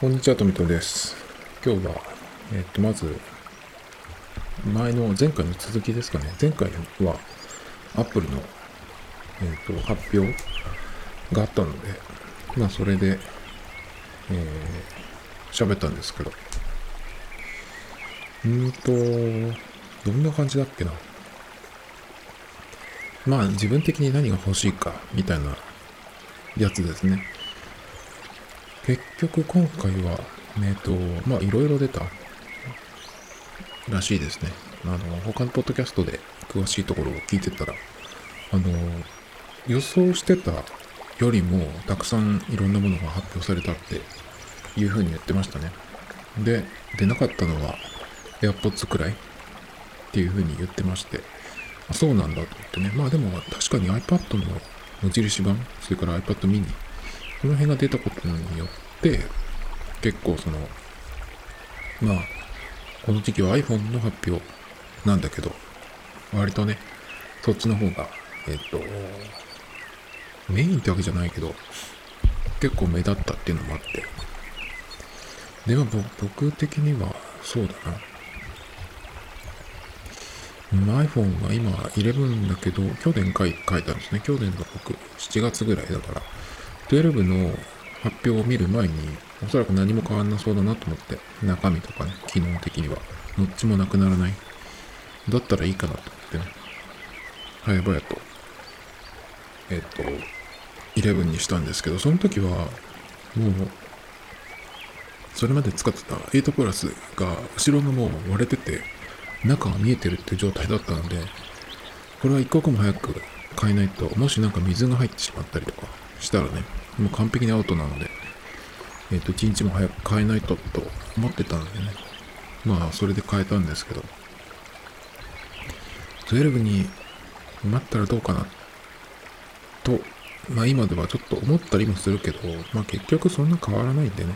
こんにちは、とみとです。今日は、えっと、まず、前の前回の続きですかね。前回は、Apple の、えっと、発表があったので、まあ、それで、えー、喋ったんですけど、うんと、どんな感じだっけな。まあ、自分的に何が欲しいか、みたいなやつですね。結局今回は、えっ、と、まあいろいろ出たらしいですね。あの、他のポッドキャストで詳しいところを聞いてたら、あの、予想してたよりもたくさんいろんなものが発表されたっていうふうに言ってましたね。で、出なかったのは AirPods くらいっていうふうに言ってまして、そうなんだと思ってね。まあでも確かに iPad の無印版、それから iPad mini この辺が出たことによって、結構その、まあ、この時期は iPhone の発表なんだけど、割とね、そっちの方が、えっと、メインってわけじゃないけど、結構目立ったっていうのもあって。でも僕的には、そうだな。iPhone は今11だけど、去年書い書いたんですね。去年の僕、7月ぐらいだから、12の発表を見る前に、おそらく何も変わんなそうだなと思って、中身とかね、機能的には、どっちもなくならない。だったらいいかなと思ってね、早々と、えっ、と、11にしたんですけど、その時は、もう、それまで使ってた8プラスが、後ろがもう割れてて、中が見えてるっていう状態だったので、これは一刻も早く変えないと、もしなんか水が入ってしまったりとかしたらね、もう完璧にアウトなので、えっ、ー、と、一日も早く変えないとと思ってたんでね。まあ、それで変えたんですけど、12に待ったらどうかな、と、まあ今ではちょっと思ったりもするけど、まあ結局そんな変わらないんでね。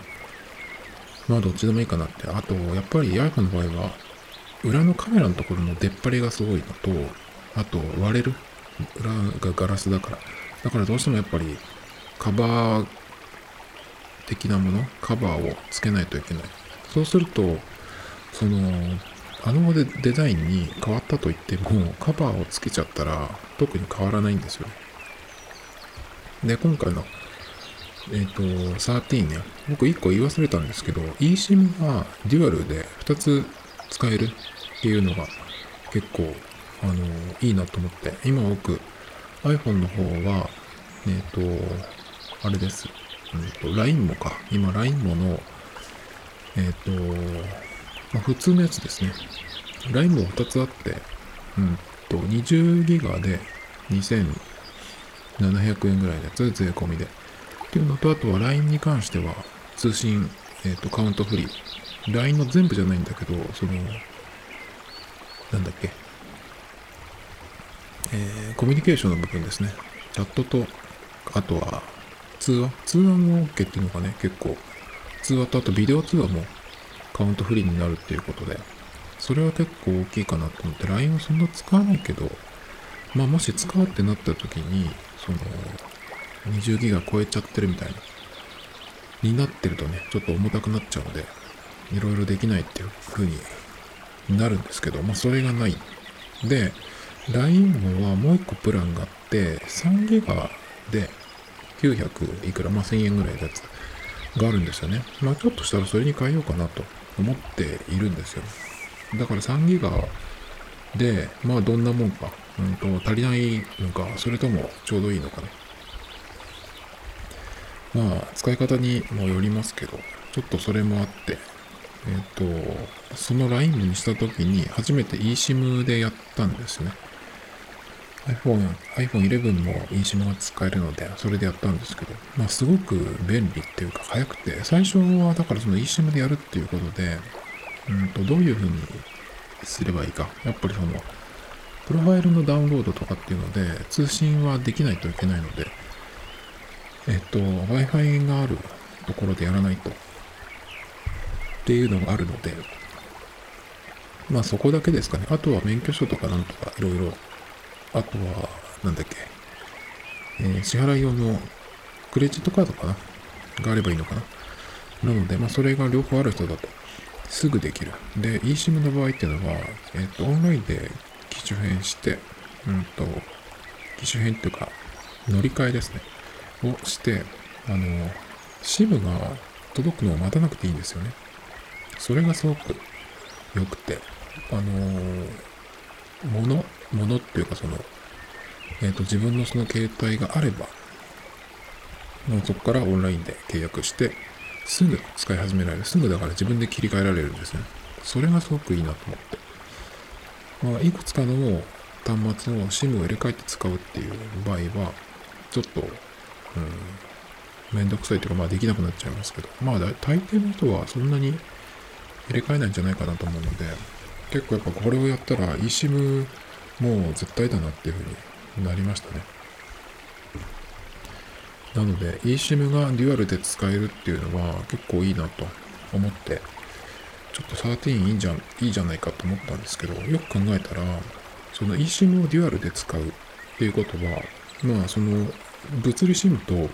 まあどっちでもいいかなって。あと、やっぱり iPhone の場合は、裏のカメラのところの出っ張りがすごいのと、あと割れる。裏がガラスだから。だからどうしてもやっぱりカバー的なもの、カバーをつけないといけない。そうすると、その、あのデデザインに変わったと言っても、カバーをつけちゃったら特に変わらないんですよ。で、今回の、えっ、ー、と、13ね、僕1個言い忘れたんですけど、eSIM はデュアルで2つ使えるっていうのが結構、あの、いいなと思って、今僕 iPhone の方は、えっ、ー、と、あれです。うんと、LINE もか。今、LINE もの、えっ、ー、と、まあ、普通のやつですね。LINE も2つあって、うんと、20ギガで2700円ぐらいのやつ、税込みで。っていうのと、あとは LINE に関しては、通信、えっ、と、カウントフリー。LINE の全部じゃないんだけど、その、なんだっけ？えー、コミュニケーションの部分ですね。チャットと、あとは、通話通話も OK っていうのがね、結構、通話とあとビデオ通話もカウントフリーになるっていうことで、それは結構大きいかなと思って、LINE はそんな使わないけど、まあもし使うってなった時に、その、20ギガ超えちゃってるみたいな、になってるとね、ちょっと重たくなっちゃうので、いろいろできないっていう風になるんですけど、まあそれがない。で、LINE はもう一個プランがあって、3ギガで900いくら、まあ1000円ぐらいのやつがあるんですよね。まあちょっとしたらそれに変えようかなと思っているんですよ。だから3ギガで、まあどんなもんか、うんと足りないのか、それともちょうどいいのかね。まあ使い方にもよりますけど、ちょっとそれもあって、えっ、ー、と、その LINE にした時に初めて eSIM でやったんですね。iPhone、iPhone 11も eSIM が使えるので、それでやったんですけど、まあすごく便利っていうか早くて、最初はだからその eSIM でやるっていうことで、うんと、どういう風にすればいいか。やっぱりその、プロファイルのダウンロードとかっていうので、通信はできないといけないので、えっと、Wi-Fi があるところでやらないと。っていうのがあるので、まあそこだけですかね。あとは免許証とかなんとかいろいろあとは、なんだっけ、えー、支払い用のクレジットカードかながあればいいのかななので、まあ、それが両方ある人だと、すぐできる。で、eSIM の場合っていうのは、えっ、と、オンラインで機種変して、うんと、機種変っていうか、乗り換えですね。をして、あの、SIM が届くのを待たなくていいんですよね。それがすごく良くて、あの、もの、ものっていうかその、えっ、ー、と、自分のその携帯があれば、もうそこからオンラインで契約して、すぐ使い始められる。すぐだから自分で切り替えられるんですね。それがすごくいいなと思って。まあ、いくつかの端末の SIM を入れ替えて使うっていう場合は、ちょっと、うん、めんどくさいというか、まあできなくなっちゃいますけど、まあ大抵の人はそんなに入れ替えないんじゃないかなと思うので、結構やっぱこれをやったら eSIM もう絶対だなっていうふうになりましたね。なので eSIM がデュアルで使えるっていうのは結構いいなと思って、ちょっと13いいんじゃん、いいじゃないかと思ったんですけど、よく考えたら、その eSIM をデュアルで使うっていうことは、まあその物理 SIM と、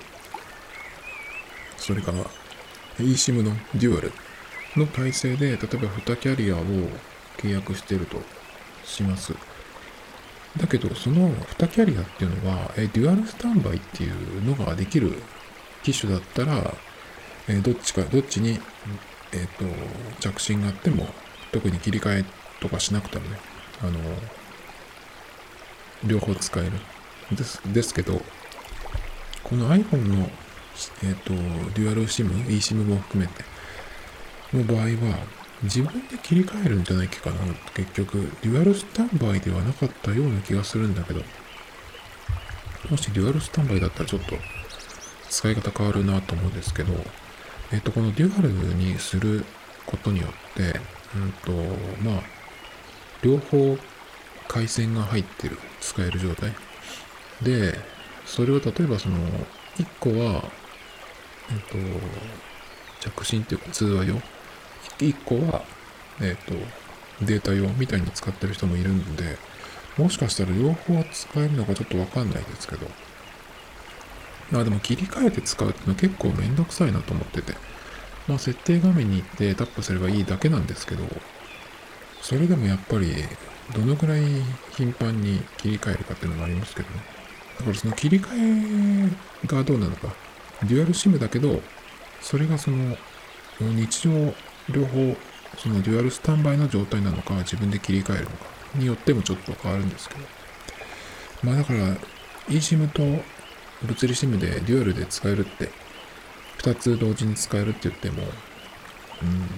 それから eSIM のデュアルの体制で、例えば2キャリアを契約しているとします。だけど、その2キャリアっていうのは、えデュアルスタンバイっていうのができる機種だったら、えどっちか、どっちに、えっ、と、着信があっても、特に切り替えとかしなくてもね、あの、両方使える。です、ですけど、この iPhone の、えっ、と、デュアル SIM、eSIM も含めて、の場合は、自分で切り替えるんじゃないかな。結局、デュアルスタンバイではなかったような気がするんだけど、もしデュアルスタンバイだったらちょっと使い方変わるなと思うんですけど、えっ、と、このデュアルにすることによって、うんと、まあ、両方回線が入ってる、使える状態。で、それを例えばその、1個は、えっ、と、着信っていうか通話用1個は、えっ、ー、と、データ用みたいに使ってる人もいるんで、もしかしたら両方は使えるのかちょっとわかんないですけど、まあでも切り替えて使うっていうのは結構めんどくさいなと思ってて、まあ設定画面に行ってタップすればいいだけなんですけど、それでもやっぱりどのくらい頻繁に切り替えるかっていうのもありますけどね。だからその切り替えがどうなのか。デュアルシムだけど、それがその日常両方そのデュアルスタンバイの状態なのか自分で切り替えるのかによってもちょっと変わるんですけど。まあだから eSIM と物理 SIM でデュアルで使えるって2つ同時に使えるって言ってもうん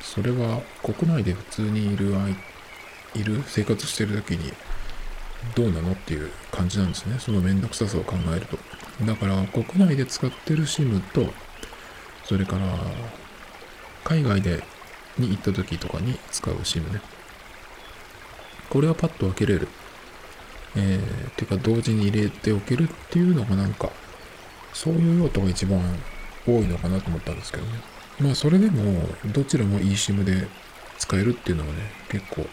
それは国内で普通にいるいる生活してる時にどうなのっていう感じなんですね。そのめんどくささを考えると。だから国内で使ってる SIM とそれから海外でに行った時とかに使う SIM ね。これはパッと開けれる。えー、ていうか同時に入れておけるっていうのがなんか、そういう用途が一番多いのかなと思ったんですけどね。まあそれでも、どちらも eSIM で使えるっていうのはね、結構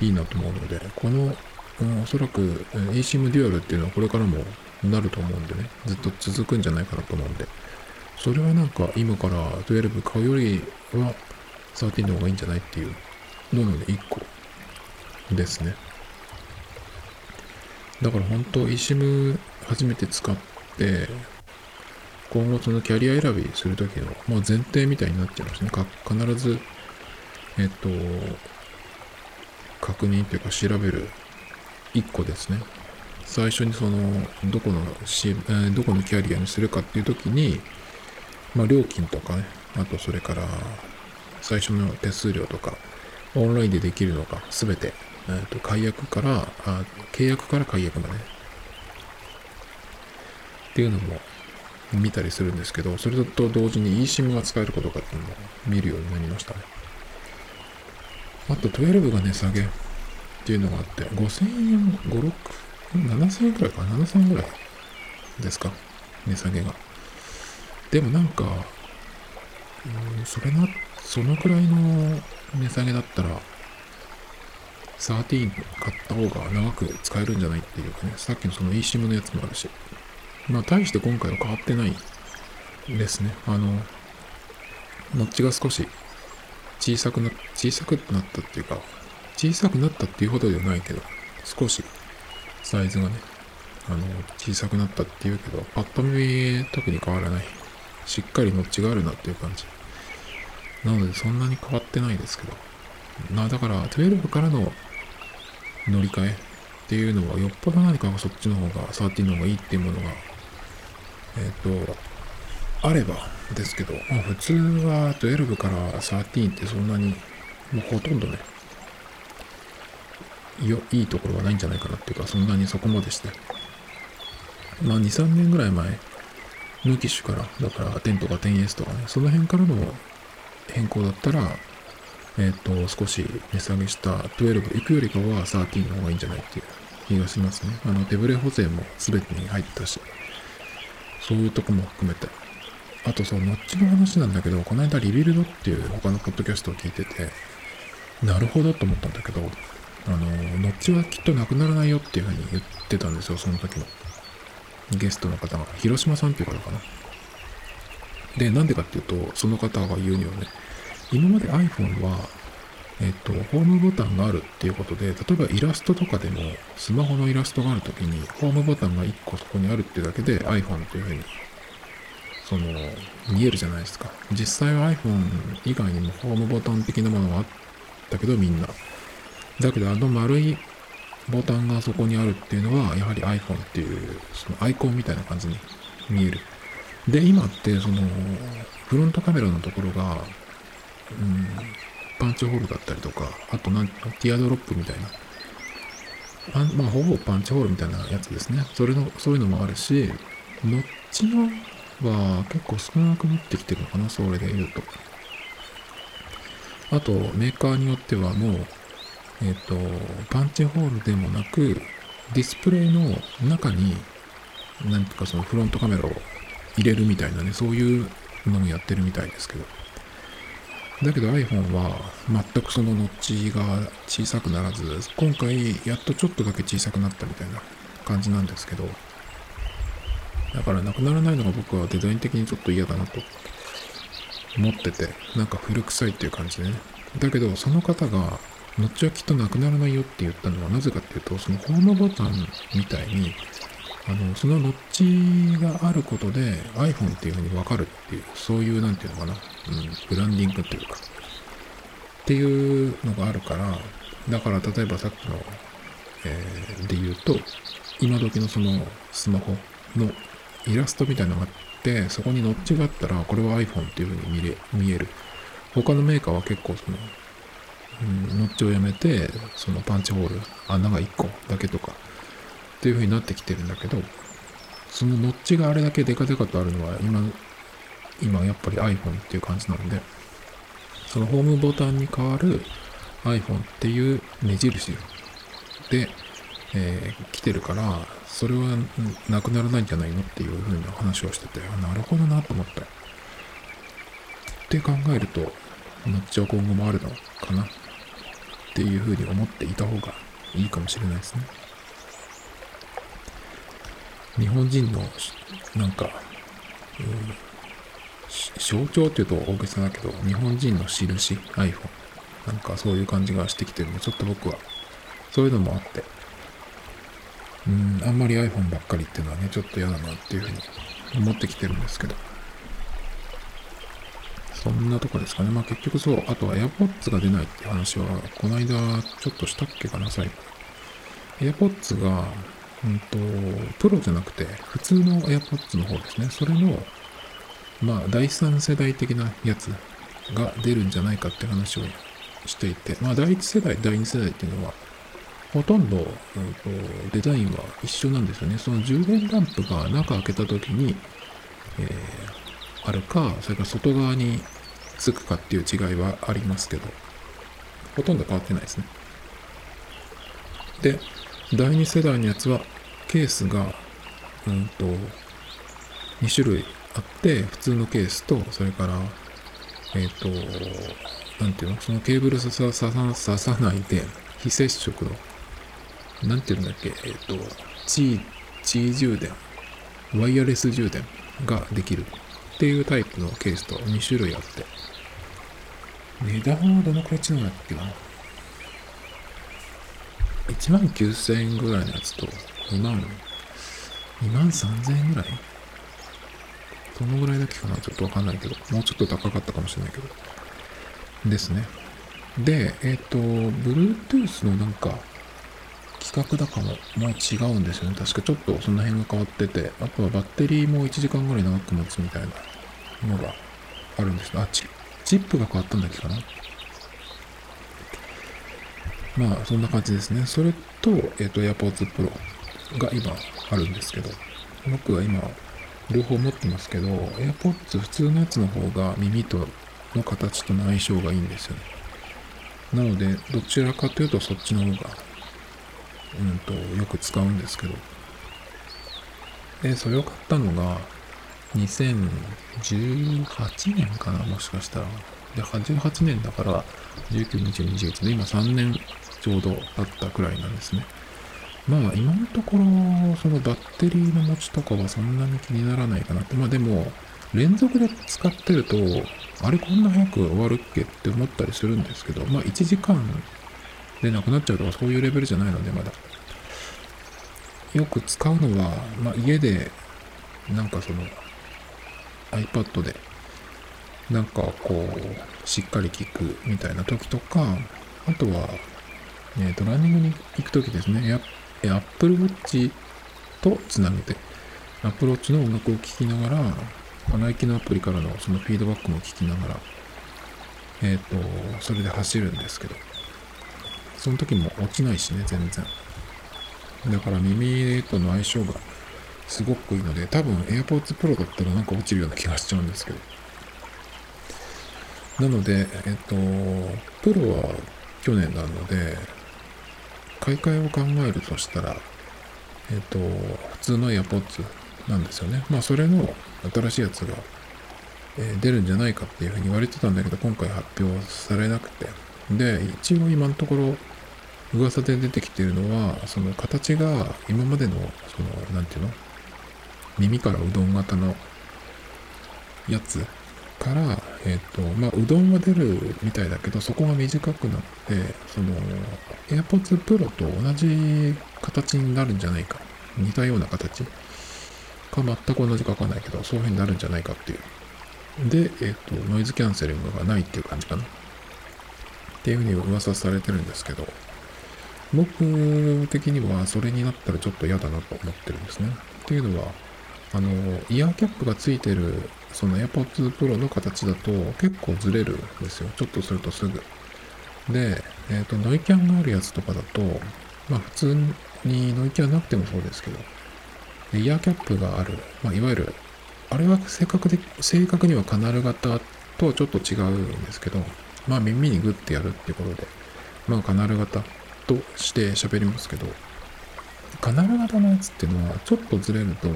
いいなと思うので、この、うん、おそらく eSIM デュアルっていうのはこれからもなると思うんでね、ずっと続くんじゃないかなと思うんで、それはなんか今から12買うよりは13の方がいいんじゃないっていうのので1個ですね。だから本当 eSIM 初めて使って今後そのキャリア選びするときの、まあ、前提みたいになっちゃいますね。必ず、えっと、確認というか調べる1個ですね。最初にその、どこの、えどこのキャリアにするかっていうときに、まあ、料金とかね、あとそれから最初の手数料とか、オンラインでできるのか、すべて、えー、と解約からあ、契約から解約まで、っていうのも見たりするんですけど、それと同時に eSIM が使えることかっていうのも見るようになりましたね。あと12が値下げっていうのがあって、5000円、5、6、7000円くらいか、7000円くらいですか、値下げが。でもなんか、うん、それな、そのくらいの値下げだったら、13買った方が長く使えるんじゃないっていうかね、さっきのその eSIM のやつもあるし、まあ大して今回は変わってないですね。あの、ノッチが少し小さくな、小さくなったっていうか、小さくなったっていうほどではないけど、少しサイズがね、あの、小さくなったっていうけど、パッと見特に変わらない。しっかりノッチがあるなっていう感じ。なのでそんなに変わってないですけど。まだから12からの乗り換えっていうのはよっぽど何かがそっちの方が13の方がいいっていうものが、えっ、ー、と、あればですけど、まあ普通は12から13ってそんなに、もうほとんどね、よ、いいところはないんじゃないかなっていうか、そんなにそこまでして。まあ2、3年ぐらい前の機種から、だから10とか 10S とかね、その辺からの変更だったら、えっ、ー、と、少し値下げした12行くよりかは13の方がいいんじゃないっていう気がしますね。あの、デブレ補正も全てに入ったし、そういうとこも含めて。あとそのノッチの話なんだけど、この間リビルドっていう他のポッドキャストを聞いてて、なるほどと思ったんだけど、あの、ノッチはきっとなくならないよっていうふうに言ってたんですよ、その時の。ゲストの方が。広島さんっていう方かな。で、なんでかっていうと、その方が言うにはね、今まで iPhone は、えっと、ホームボタンがあるっていうことで、例えばイラストとかでも、スマホのイラストがあるときに、ホームボタンが1個そこにあるっていうだけで iPhone っていうふうに、その、見えるじゃないですか。実際は iPhone 以外にもホームボタン的なものがあったけど、みんな。だけど、あの丸いボタンがそこにあるっていうのは、やはり iPhone っていう、そのアイコンみたいな感じに見える。で、今って、その、フロントカメラのところが、うん、パンチホールだったりとか、あとなん、ティアドロップみたいな。あまあ、ほぼパンチホールみたいなやつですね。それの、そういうのもあるし、ノッチのは結構少なくなってきてるのかな、それで言うと。あと、メーカーによってはもう、えっ、と、パンチホールでもなく、ディスプレイの中に、なんとかそのフロントカメラを入れるみたいなね、そういうのもやってるみたいですけど。だけど iPhone は全くそのノッチが小さくならず、今回やっとちょっとだけ小さくなったみたいな感じなんですけど、だからなくならないのが僕はデザイン的にちょっと嫌だなと思ってて、なんか古臭いっていう感じでね。だけどその方が、ノッチはきっとなくならないよって言ったのはなぜかっていうと、そのホームボタンみたいに、あの、そのノッチがあることで iPhone っていう風にわかるっていう、そういう、なんていうのかな、うん、ブランディングっていうか、っていうのがあるから、だから例えばさっきの、えー、で言うと、今時のそのスマホのイラストみたいなのがあって、そこにノッチがあったら、これは iPhone っていう風に見れ見える。他のメーカーは結構その、うん、ノッチをやめて、そのパンチホール、穴が1個だけとか、っていう風になってきてるんだけど、そのノッチがあれだけデカデカとあるのは今、今やっぱり iPhone っていう感じなので、そのホームボタンに変わる iPhone っていう目印で、えー、来てるから、それはなくならないんじゃないのっていう風な話をしてて、なるほどなと思った。って考えると、ノッチは今後もあるのかなっていう風に思っていた方がいいかもしれないですね。日本人のなんか、うん、象徴っていうと大げさだけど日本人の印 iPhone なんかそういう感じがしてきてるんでちょっと僕はそういうのもあってうんあんまり iPhone ばっかりっていうのはねちょっと嫌だなっていうふうに思ってきてるんですけどそんなとこですかね。まあ結局そう。あとは AirPods が出ないって話は、この間ちょっとしたっけかな、最後。AirPods が、うんと、プロじゃなくて、普通の AirPods の方ですね。それの、まあ、第3世代的なやつが出るんじゃないかって話をしていて、まあ、第1世代、第2世代っていうのは、ほとんど、うん、とデザインは一緒なんですよね。その充電ランプが中開けた時に、えー、あるか、それから外側につくかっていう違いはありますけど、ほとんど変わってないですね。で、第2世代のやつはケースが、うんと、2種類あって、普通のケースと、それから、えっ、ー、と、なんていうの？そのケーブル刺さ刺さないで、非接触の、なんていうんだっけ、えっ、ー、と、地、地充電、ワイヤレス充電ができる。っていうタイプのケースと2種類あって、値段はどのくらい違うんだっけな1万9000円ぐらいのやつと2万2万3000円ぐらい。そのぐらいだけかな？ちょっとわかんないけど。もうちょっと高かったかもしれないけど。ですね。でえっ、ー、と Bluetooth のなんか規格だかも。もう違うんですよね。確かちょっとその辺が変わってて。あとはバッテリーも1時間ぐらい長く持つみたいな。のがあるんですあチチップが変わったんだっけかな。まあそんな感じですね。それと,、えーと、AirPods Pro が今あるんですけど僕は今両方持ってますけど AirPods 普通のやつの方が耳との形との相性がいいんですよね。なのでどちらかというとそっちの方がうんとよく使うんですけど。でそれを買ったのが2018年かなもしかしたら。で88年だから192021で今3年ちょうど経ったくらいなんですね。まあ今のところそのバッテリーの持ちとかはそんなに気にならないかなって。まあでも連続で使ってるとあれこんな早く終わるっけって思ったりするんですけどまあ1時間でなくなっちゃうとかそういうレベルじゃないのでまだ。よく使うのは、まあ、家でなんかその iPad でなんかこうしっかり聞くみたいな時とかあとは、えっ、ー、とランニングに行く時ですね Apple Watch とつなげて Apple Watch の音楽を聴きながらナイキのアプリからのそのフィードバックも聞きながらえっ、ー、とそれで走るんですけどその時も落ちないしね、全然。だから耳との相性がすごくいいので、多分 AirPods Pro だったらなんか落ちるような気がしちゃうんですけど。なので、えっと、プロは去年なので、買い替えを考えるとしたら、えっと、普通の AirPods なんですよね。まあ、それの新しいやつが、え、出るんじゃないかっていうふうに言われてたんだけど、今回発表されなくて。で、一応今のところ、噂で出てきてるのは、その形が今までの、その、なんていうの？耳からうどん型のやつから、えっ、ー、と、まあ、うどんは出るみたいだけど、そこが短くなって、その、AirPods Pro と同じ形になるんじゃないか。似たような形か全く同じかわかんないけど、そういう風になるんじゃないかっていう。で、えっ、ー、と、ノイズキャンセリングがないっていう感じかな。っていうふうに噂されてるんですけど、僕的にはそれになったらちょっと嫌だなと思ってるんですね。っていうのは、あの、イヤーキャップがついてる、その AirPods Pro の形だと結構ずれるんですよ。ちょっとするとすぐ。で、えっ、ー、と、ノイキャンがあるやつとかだと、まあ普通にノイキャンなくてもそうですけど、イヤーキャップがある、まあいわゆる、あれは正確で、正確にはカナル型とはちょっと違うんですけど、まあ耳にグッてやるってことで、まあカナル型として喋りますけど、カナル型のやつっていうのは、ちょっとずれると、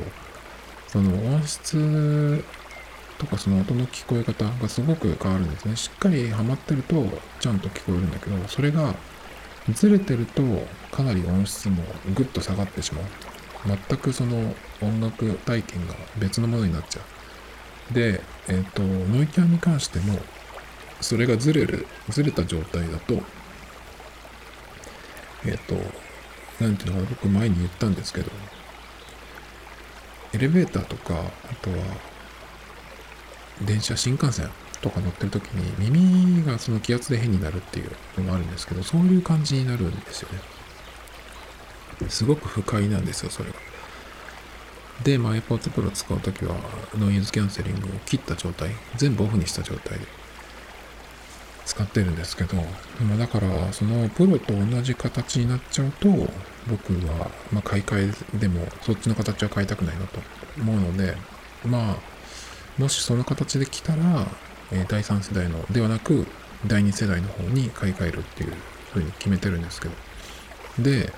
その音質とかその音の聞こえ方がすごく変わるんですね。しっかりハマってるとちゃんと聞こえるんだけど、それがずれてるとかなり音質もぐっと下がってしまう。全くその音楽体験が別のものになっちゃう。で、えっ、ー、と、ノイキャンに関しても、それがずれる、ずれた状態だと、えっ、ー、と、なんていうのかな、僕前に言ったんですけど、エレベーターとか、あとは、電車、新幹線とか乗ってる時に耳がその気圧で変になるっていうのもあるんですけど、そういう感じになるんですよね。すごく不快なんですよ、それが。で、まあ、AirPods Pro 使うときは、ノイズキャンセリングを切った状態、全部オフにした状態で使ってるんですけど、まあ、だからそのプロと同じ形になっちゃうと僕は、ま買い替えでもそっちの形は変えたくないなと思うのでまあもしその形で来たら、え第3世代のではなく第2世代の方に買い替えるっていうふうに決めてるんですけどで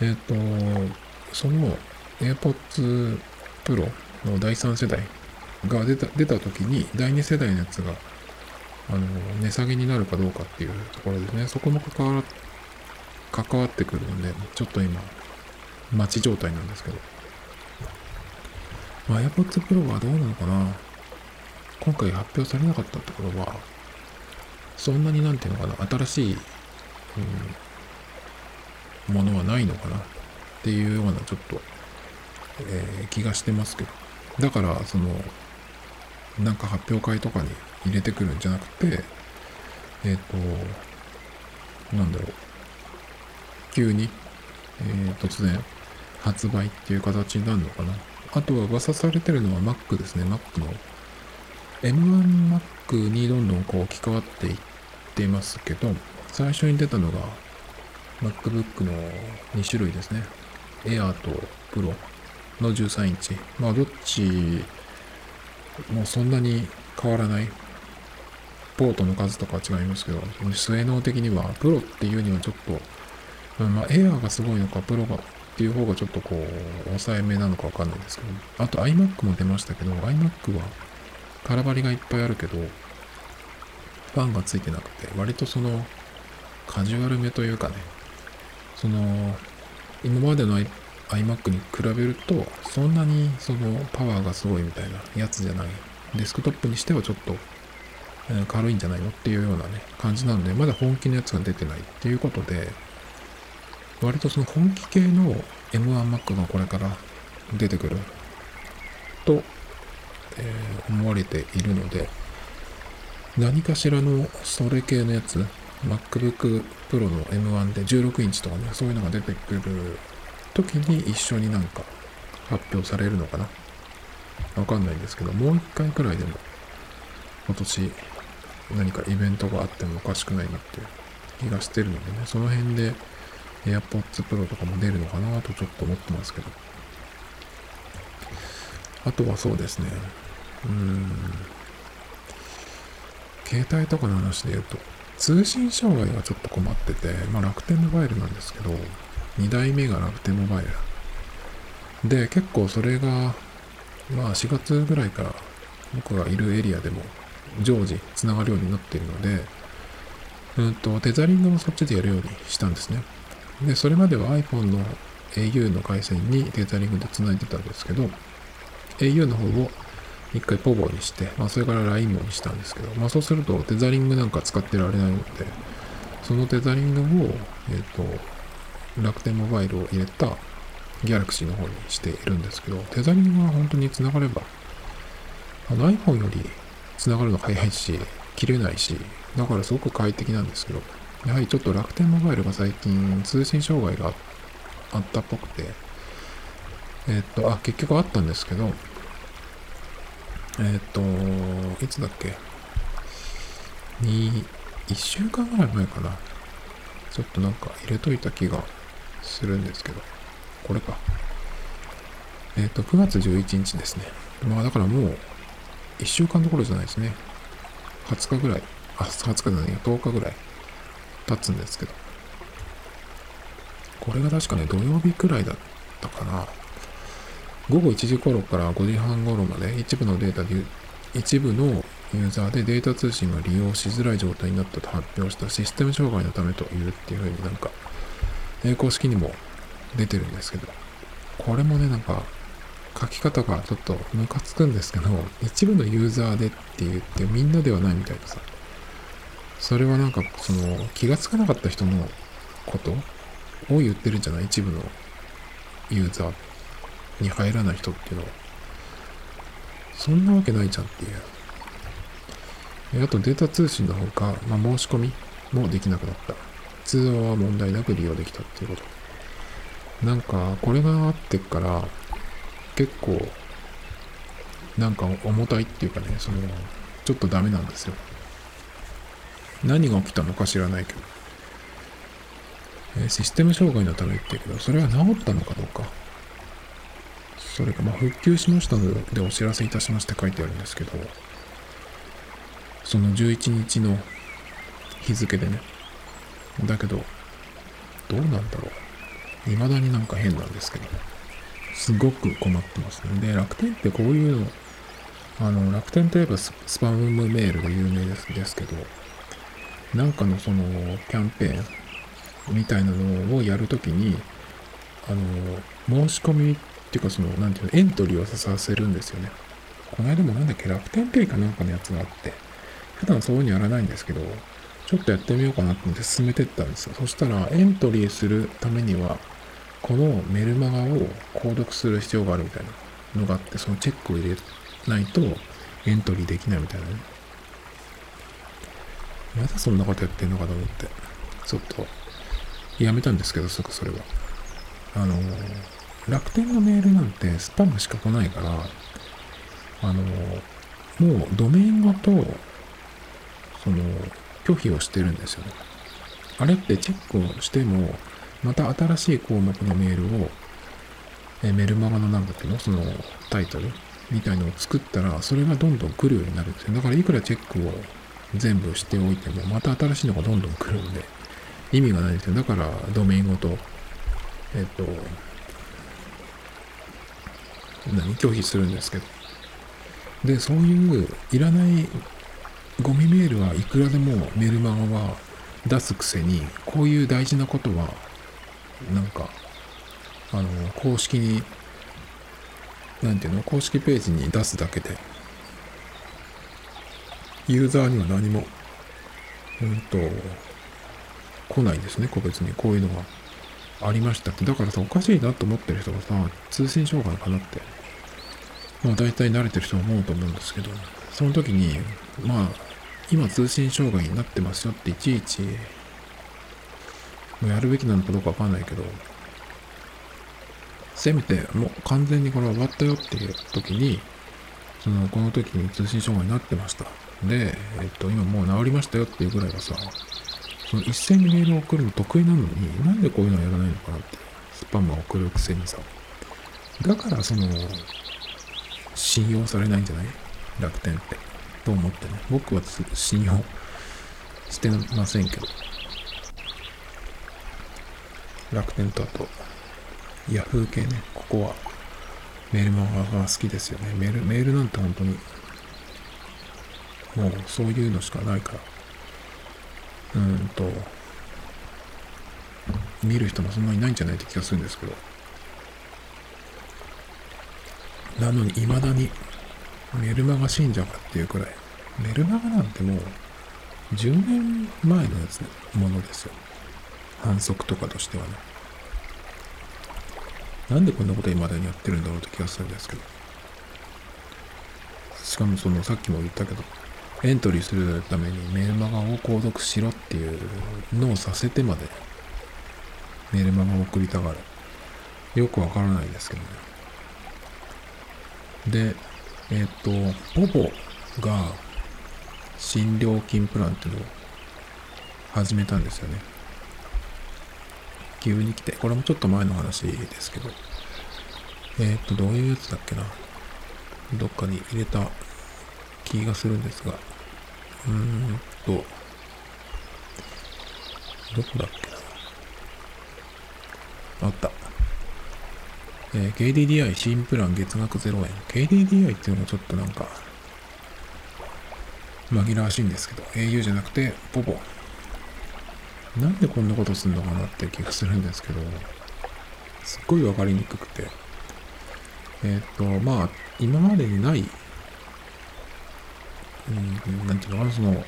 えっ、ー、とその AirPods Pro の第3世代が出た出た時に第2世代のやつがあの、値下げになるかどうかっていうところですね。そこも関わ関わってくるんで、ちょっと今、待ち状態なんですけど。まあ、AirPods Pro はどうなのかな今回発表されなかったところは、そんなになんていうのかな、新しい、うん、ものはないのかなっていうようなちょっと、えー、気がしてますけど。だから、その、なんか発表会とかに入れてくるんじゃなくて、えっ、ー、と、なんだろう、急に、えー、突然発売っていう形になるのかな。あとは噂されてるのは Mac ですね。Mac の M1Mac にどんどんこう置き換わっていっていますけど、最初に出たのが MacBook の2種類ですね。Air と Pro の13インチ。まあどっちもそんなに変わらない。ポートの数とかは違いますけど、性能的には、プロっていうにはちょっと、うんまあ、エアーがすごいのか、プロがっていう方がちょっとこう、抑えめなのかわかんないですけど、あと iMac も出ましたけど、iMac は空張りがいっぱいあるけど、ファンがついてなくて、割とその、カジュアルめというかね、その、今までの iMac に比べると、そんなにそのパワーがすごいみたいなやつじゃない。デスクトップにしてはちょっと、え、軽いんじゃないのっていうようなね、感じなので、まだ本気のやつが出てないっていうことで、割とその本気系の M1Mac がこれから出てくると、えー、思われているので、何かしらのそれ系のやつ、MacBook Pro の M1 で16インチとかね、そういうのが出てくる時に一緒になんか発表されるのかな。わかんないんですけど、もう一回くらいでも今年何かイベントがあってもおかしくないなっていう気がしてるのでね、その辺で AirPods Pro とかも出るのかなとちょっと思ってますけど。あとはそうですね。うーん。携帯とかの話で言うと、通信障害がちょっと困ってて、まあ楽天モバイルなんですけど、2代目が楽天モバイル。で、結構それが、まあ4月ぐらいから僕がいるエリアでも常時つながるようになっているので、うんと、テザリングもそっちでやるようにしたんですね。で、それまでは iPhone の au の回線にテザリングで繋いでたんですけど、au の方を一回ポボにして、まあそれから LINE もにしたんですけど、まあそうするとテザリングなんか使ってられないので、そのテザリングを、えっ、ー、と、楽天モバイルを入れたギャラクシーの方にしているんですけど、テザリングが本当に繋がれば、あの iPhone より繋がるの早いし、切れないし、だからすごく快適なんですけど、やはりちょっと楽天モバイルが最近通信障害があったっぽくて、え、っと、あ、結局あったんですけど、え、っと、いつだっけ？に、1週間ぐらい前かな。ちょっとなんか入れといた気がするんですけど、これか。えっ、と、9月11日ですね。まあだからもう、1週間どころじゃないですね。20日ぐらい、あ、20日じゃないや、10日ぐらい経つんですけど。これが確かね、土曜日くらいだったかな。午後1時頃から5時半頃まで一部のデータで、一部のユーザーでデータ通信が利用しづらい状態になったと発表したシステム障害のためというっていう風になんか、公式にも出てるんですけど、これもね、なんか、書き方がちょっとムカつくんですけど、一部のユーザーでって言ってみんなではないみたいなさ、それはなんかその気がつかなかった人のことを言ってるんじゃない？一部のユーザーに入らない人っていうのは。そんなわけないじゃんっていう。あとデータ通信のほか、まあ、申し込みもできなくなった。通話は問題なく利用できたっていうこと。なんか、これがあってから、結構、なんか重たいっていうかね、その、ちょっとダメなんですよ。何が起きたのか知らないけど。えシステム障害のためって言うけど、それは治ったのかどうか。それか、まあ、復旧しましたのでお知らせいたしまして書いてあるんですけど、その11日の日付でね。だけど、どうなんだろう。未だになんか変なんですけど、すごく困ってますね。で、楽天ってこういうの、あの、楽天といえばスパムメールが有名ですですけど、なんかのそのキャンペーンみたいなのをやるときに、あの、申し込みっていうかその、なんていうの、エントリーをさせるんですよね。この間もなんだっけ、楽天ペイかなんかのやつがあって、普段そういうふうにやらないんですけど、ちょっとやってみようかなと思って進めてったんですよ。そしたら、エントリーするためには、このメルマガを購読する必要があるみたいなのがあって、そのチェックを入れないとエントリーできないみたいなね。まだそんなことやってんのかと思って、ちょっと、やめたんですけど、すぐそれは。あの、楽天のメールなんてスパムしか来ないから、あの、もうドメインごと、その、拒否をしてるんですよね。あれってチェックをしても、また新しい項目のメールを、えメルマガのなんだっけのそのタイトルみたいのを作ったら、それがどんどん来るようになるんですよ。だからいくらチェックを全部しておいても、また新しいのがどんどん来るんで、意味がないんですよ。だから、ドメインごと、えっと、何？拒否するんですけど。で、そういういらないゴミメールはいくらでもメルマガは出すくせに、こういう大事なことは、なんか、あの、公式に、なんていうの、公式ページに出すだけで、ユーザーには何も、うんと、来ないんですね、個別にこういうのがありましたって。だからさ、おかしいなと思ってる人がさ、通信障害かなって、まあ大体慣れてる人は思うと思うんですけど、その時に、まあ、今通信障害になってますよっていちいち、やるべきなのかどうかわかんないけど、せめてもう完全にこれ終わったよっていう時に、その、この時に通信障害になってました。で、えっと、今もう治りましたよっていうぐらいはさ、その一斉にメールを送るの得意なのに、なんでこういうのやらないのかなって。スパムを送るくせにさ。だからその、信用されないんじゃない？楽天って。と思ってね。僕は信用してませんけど。楽天とあと、ヤフー系ね。ここはメールマガが好きですよね。メール、メールなんて本当にもうそういうのしかないから、うんと、見る人もそんなにないんじゃないって気がするんですけど。なのに未だにメルマガ信者かっていうくらい、メルマガなんてもう10年前のやつものですよ。反則とかとしてはね。なんでこんなこと未だにやってるんだろうって気がするんですけど。しかもそのさっきも言ったけど、エントリーするためにメルマガを購読しろっていうのをさせてまでメルマガを送りたがる。よくわからないですけどね。で、えっ、ー、と、ポポが新料金プランっていうのを始めたんですよね。急に来て、これもちょっと前の話ですけど、えっ、ー、と、どういうやつだっけな。どっかに入れた気がするんですが、うーんと、どこだっけな。あった。えー、KDDI 新プラン月額0円。KDDI っていうのもちょっとなんか、紛らわしいんですけど、au じゃなくて、ポポ。なんでこんなことすんのかなって気がするんですけど、すっごいわかりにくくて。えっ、ー、と、まあ、今までにないうん、なんていうのかな、その、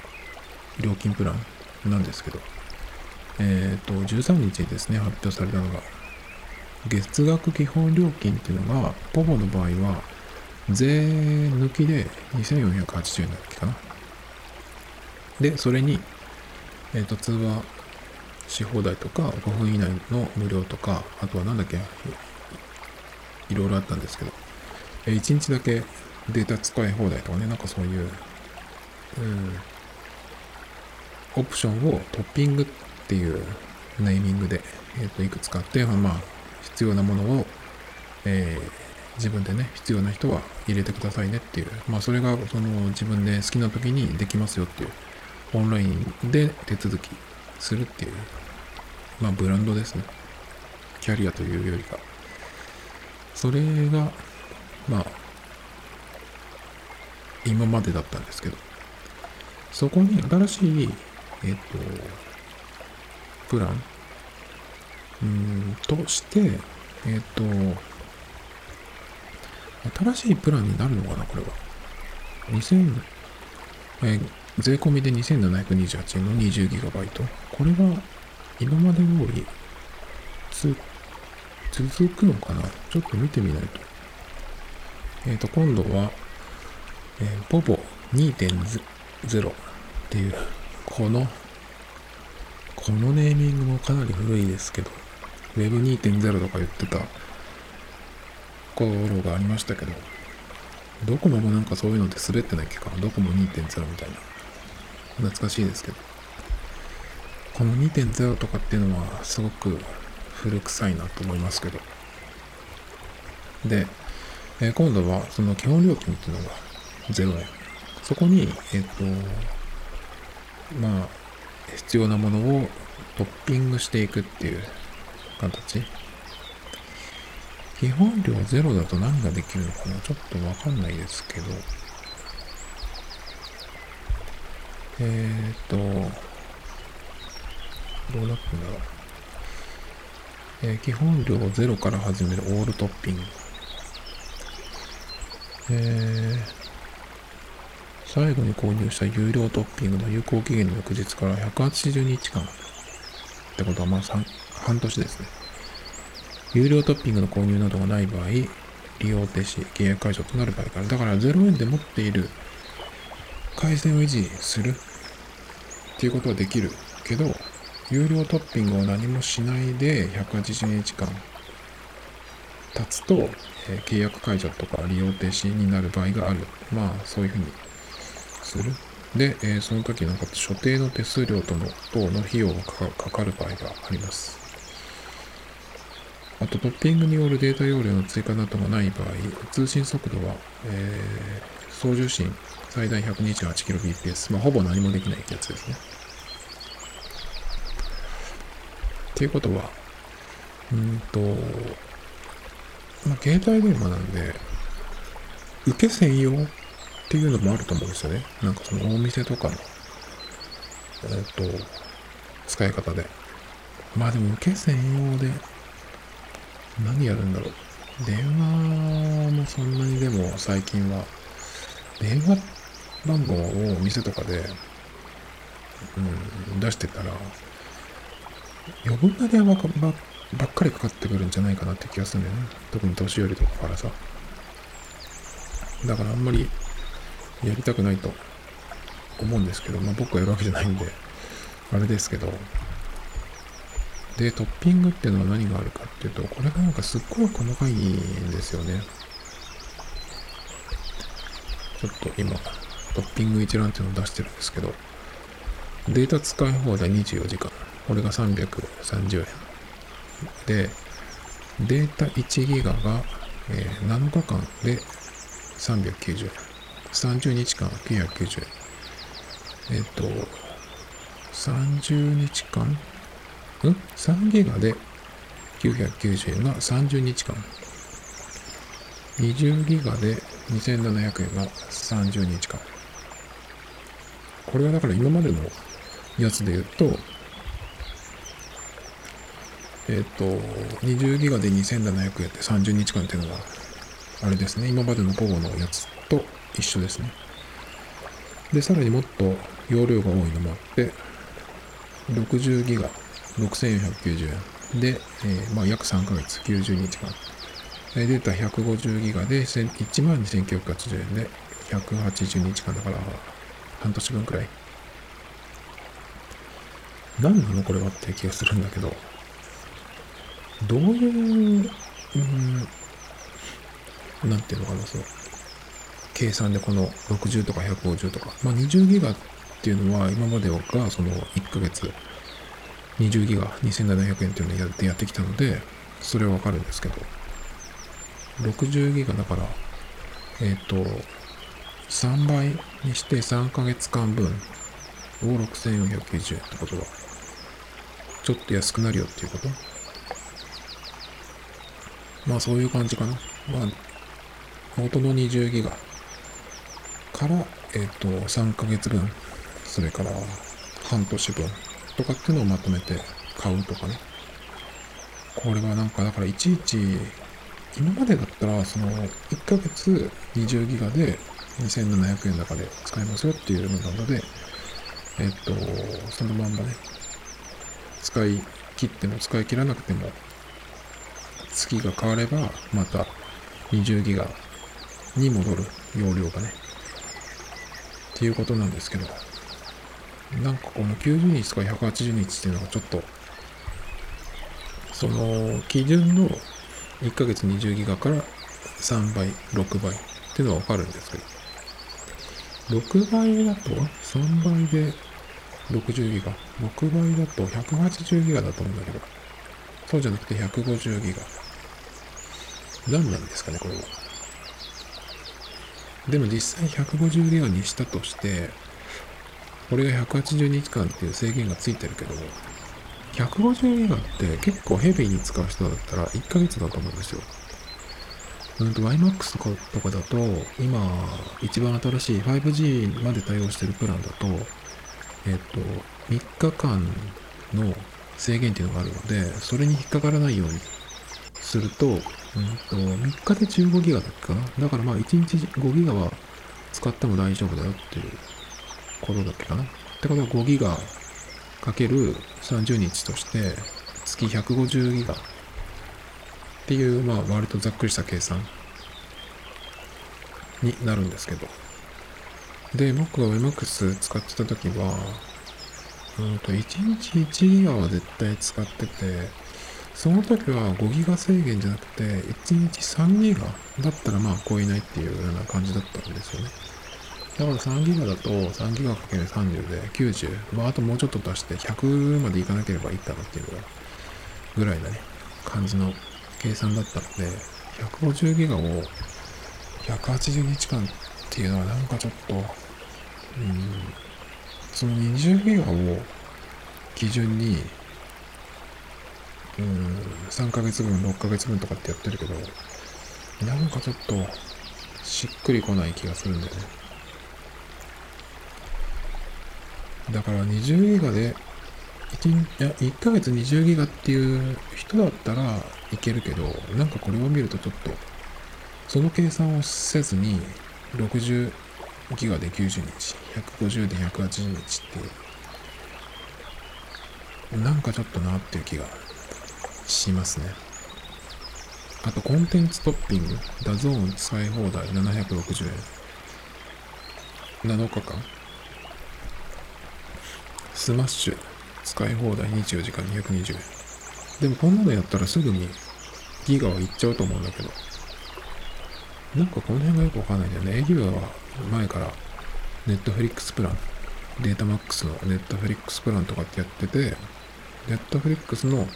料金プランなんですけど、えっ、ー、と、13日にですね、発表されたのが、月額基本料金っていうのが、ポポの場合は、税抜きで2480円だっけかな。で、それに、えっ、ー、と、通話し放題とか、5分以内の無料とか、あとはなんだっけ、いろいろあったんですけど、1日だけデータ使い放題とかね、なんかそういううん、オプションをトッピングっていうネーミングで、えー、といくつかあって、まあ、必要なものを、えー、自分でね、必要な人は入れてくださいねっていう、まあ、それがその自分で好きな時にできますよっていう、オンラインで手続きするっていう、まあ、ブランドですね。キャリアというよりか。それが、まあ、今までだったんですけど、そこに新しい、えっ、と、プラン、うんとして、えっ、と、新しいプランになるのかな、これは。2000、え税込みで2728円の 20GB。これは今まで通りつ続くのかな？ちょっと見てみないと。えっ、ー、と、今度は、えー、ポポ2.0っていう、この、このネーミングもかなり古いですけど、Web2.0 とか言ってた頃がありましたけど、ドコモもなんかそういうのって滑ってないっけか？ドコモ2.0みたいな。懐かしいですけど。この2.0とかっていうのはすごく古臭いなと思いますけど。で、えー、今度はその基本料金っていうのが0円。そこに、えっ、と、まあ、必要なものをトッピングしていくっていう形。基本料ゼロだと何ができるのかなちょっとわかんないですけど。えー、っと、どうなってんだろう。えー、基本料ゼロから始めるオールトッピング。えー、最後に購入した有料トッピングの有効期限の翌日から180日間ってことはまあ半年ですね。有料トッピングの購入などがない場合、利用停止、契約解除となる場合から、だから0円で持っている回線を維持するっていうことはできるけど、有料トッピングを何もしないで180日間経つと、えー、契約解除とか利用停止になる場合がある。まあ、そういうふうにする。で、えー、その時なんか所定の手数料との等の費用がかかる場合があります。あと、トッピングによるデータ容量の追加などがない場合、通信速度は、えー、送受信最大 128kbps。まあ、ほぼ何もできないやつですね。っていうことは、うんと、まあ、携帯電話なんで、受け専用っていうのもあると思うんですよね。なんかそのお店とかの、えっ、と、使い方で。まあでも受け専用で何やるんだろう。電話もそんなにでも最近は、電話番号をお店とかで、うん、出してたら、余分な電話ばばっかりかかってくるんじゃないかなって気がするんだよね。特に年寄りとかからさ。だからあんまりやりたくないと思うんですけど、まあ僕がやるわけじゃないんで、あれですけど、で、トッピングっていうのは何があるかっていうと、これがなんかすっごい細かいんですよね。ちょっと今、トッピング一覧っていうのを出してるんですけど、データ使い放題24時間。これが330円。で、データ1ギガが、えー、7日間で390円。30日間990円。えっ、と、30日間？ん ?3 ギガで990円が30日間。20ギガで2700円が30日間。これはだから今までのやつで言うと、えっ、と、20ギガで2700円って30日間っていうのは、あれですね、今までのポゴのやつと一緒ですね。で、さらにもっと容量が多いのもあって、60ギガ6490円で、えー、まあ、約3ヶ月90日間。データ150ギガで12,980円で180日間だから半年分くらい。何なのこれはって気がするんだけど、どういう、うん、なんていうのかな、その、計算でこの60とか150とか、まあ20ギガっていうのは今までがその1ヶ月。20ギガ。2700円っていうのをやってやってきたので、それはわかるんですけど、60ギガだから、えっ、ー、と、3倍にして3ヶ月間分。を6490円ってことは、ちょっと安くなるよっていうこと。まあそういう感じかな。まあ、元の20ギガ。から、えっ、と、3ヶ月分、それから半年分とかっていうのをまとめて買うとかね。これはなんか、だからいちいち、今までだったら、その、1ヶ月20ギガで2700円高で使えますよっていうのなので、えっと、そのまんまね、使い切っても使い切らなくても、月が変われば、また20ギガに戻る容量がね。っていうことなんですけど、なんかこの90日とか180日っていうのがちょっと、その基準の1ヶ月20ギガから3倍、6倍っていうのはわかるんですけど、6倍だと3倍で60ギガ、6倍だと180ギガだと思うんだけど、そうじゃなくて150ギガ。何なんですかね、これは。でも実際150ギガにしたとして、これが180日間っていう制限がついてるけど、150ギガって結構ヘビーに使う人だったら1ヶ月だと思うんですよ。うんと YMAX とかとかだと、今、一番新しい 5G まで対応してるプランだと、えっと、3日間の制限っていうのがあるので、それに引っかからないようにすると、うんと、3日で15ギガだっけかな？だからまあ1日5ギガは使っても大丈夫だよっていうことだっけかな？ってことは5ギガかける30日として月150ギガっていう、まあ割とざっくりした計算になるんですけど。で、僕が WMAX 使ってた時は、うんと1日1ギガは絶対使ってて、その時は5ギガ制限じゃなくて、1日3ギガだったらまあ超えないっていうような感じだったんですよね。だから3ギガだと3ギガかける30で90、まああともうちょっと足して100までいかなければいいかなっていう、ぐらいなね、感じの計算だったので、150ギガを180日間っていうのはなんかちょっと、うん、その20ギガを基準に、うん、3ヶ月分、6ヶ月分とかってやってるけど、なんかちょっと、しっくりこない気がするんだよね。だから20ギガで、1, いや1ヶ月20ギガっていう人だったらいけるけど、なんかこれを見るとちょっと、その計算をせずに、60ギガで90日、150で180日って、なんかちょっとなっていう気がしますね。あと、コンテンツトッピング、 DAZN 使い放題760円。7日間。スマッシュ使い放題24時間220円。でもこんなのやったらすぐにギガはいっちゃうと思うんだけど。なんかこの辺がよくわかんないんだよね。エギガは前から Netflix プラン、データマックスの Netflix プランとかってやってて、 Netflix の、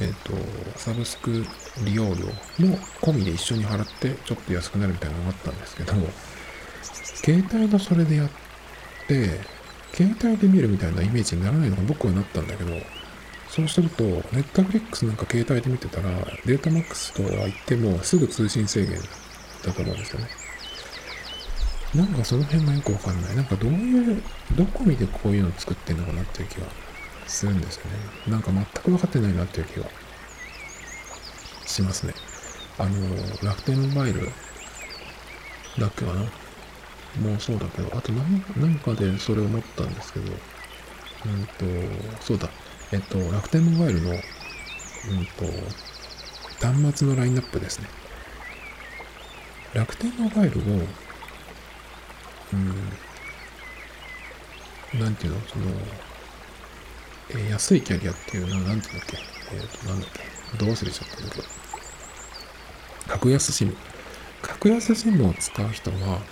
えっ、ー、と、サブスク利用料も込みで一緒に払ってちょっと安くなるみたいなのがあったんですけど、携帯のそれでやって、携帯で見るみたいなイメージにならないのが僕はなったんだけど、そうすると、ネットフリックスなんか携帯で見てたら、データマックスとは言ってもすぐ通信制限だと思うんですよね。なんかその辺がよくわかんない。なんかどういう、どこ見てこういうの作ってんのかなっていう気がするんですよね。なんか全く分かってないなっていう気がしますね。あの、楽天モバイルだっけかなもうそうだけど、あと何何かでそれを思ったんですけど、うんと、そうだ、えっと、楽天モバイルの、うんと、端末のラインナップですね。楽天モバイルを、うん、なんていうの、その、えー、安いキャリアっていうのは、なんていうんだっけ、えっ、ー、と、なんだっけ、どう忘れちゃったんだけど、格安 SIM。格安 SIM を使う人は、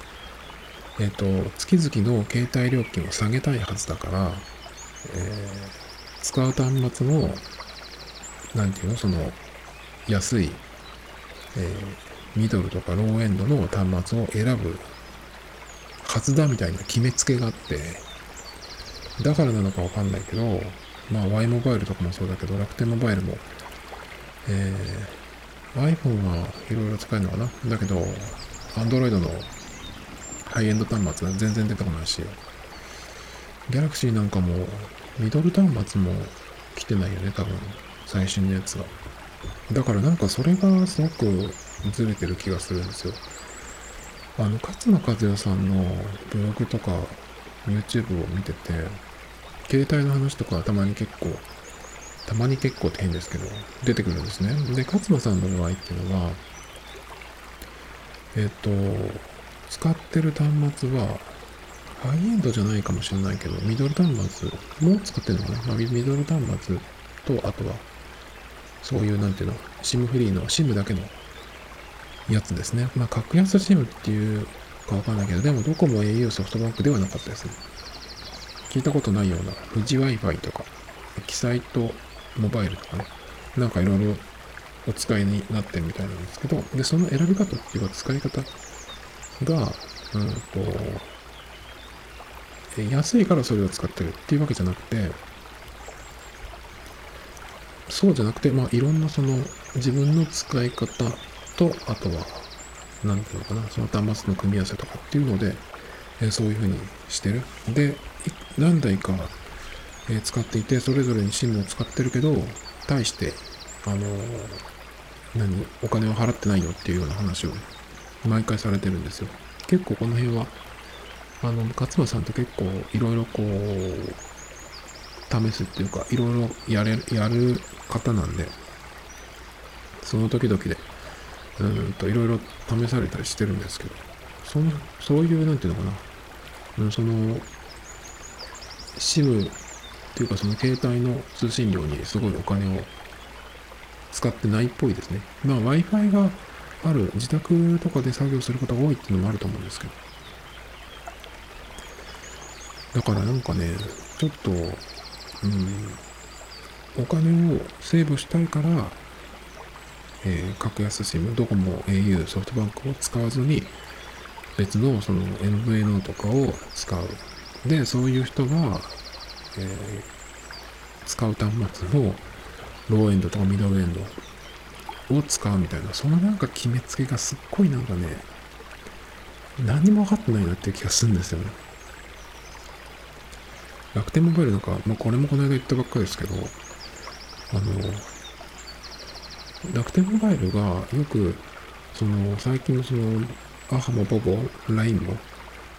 えっ、ー、と、月々の携帯料金を下げたいはずだから、え、使う端末も、なんていうの、その、安い、え、ミドルとかローエンドの端末を選ぶはずだみたいな決めつけがあって、だからなのかわかんないけど、まあ Y モバイルとかもそうだけど、楽天モバイルも、えー、iPhone はいろいろ使えるのかな？だけど、Android のハイエンド端末は全然出てこないし、ギャラクシーなんかも、ミドル端末も来てないよね、多分。最新のやつが。だからなんかそれがすごくずれてる気がするんですよ。あの、勝間和代さんのブログとか YouTube を見てて、携帯の話とかたまに結構、たまに結構って変ですけど、出てくるんですね。で、勝間さんの場合っていうのは、えっ、と、使ってる端末は、ハイエンドじゃないかもしれないけど、ミドル端末も使ってるのかな、まあ、ミドル端末と、あとは、そういう、なんていうの、SIM フリーの SIM だけのやつですね。まあ、格安 SIM っていうかわかんないけど、でもどこも au ソフトバンクではなかったですね。聞いたことないような、富士 Wi-Fi とか、エキサイトモバイルとかね、なんかいろいろお使いになってるみたいなんですけど、で、その選び方っていうか使い方が、うんと、安いからそれを使ってるっていうわけじゃなくて、そうじゃなくて、まあ、いろんなその自分の使い方と、あとは、なんていうのかな、その端末の組み合わせとかっていうので、えそういうふうにしてる。で、何台か、え使っていて、それぞれに SIM を使ってるけど、対して、あの何、お金を払ってないよっていうような話を毎回されてるんですよ。結構この辺は、あの、勝間さんって結構いろいろこう、試すっていうか、いろいろやれ、やる方なんで、その時々で、うんと、いろいろ試されたりしてるんですけど、その、そういう、なんていうのかな、その、SIM っていうかその携帯の通信料にすごいお金を使ってないっぽいですね。まあ Wi-Fi がある自宅とかで作業する方が多いっていうのもあると思うんですけど。だからなんかね、ちょっと、うん、お金をセーブしたいから、えー、格安 SIM、ドコモ、au、ソフトバンクを使わずに、別のその MVNO とかを使う。で、そういう人が、えー、使う端末も、ローエンドとかミドルエンドを使うみたいな、そのなんか決めつけがすっごいなんかね、何も分かってないなっていう気がするんですよね。楽天モバイルなんか、まあ、これもこの間言ったばっかりですけど、あの、楽天モバイルがよく、その、最近のその、アハもボボ、LINE も、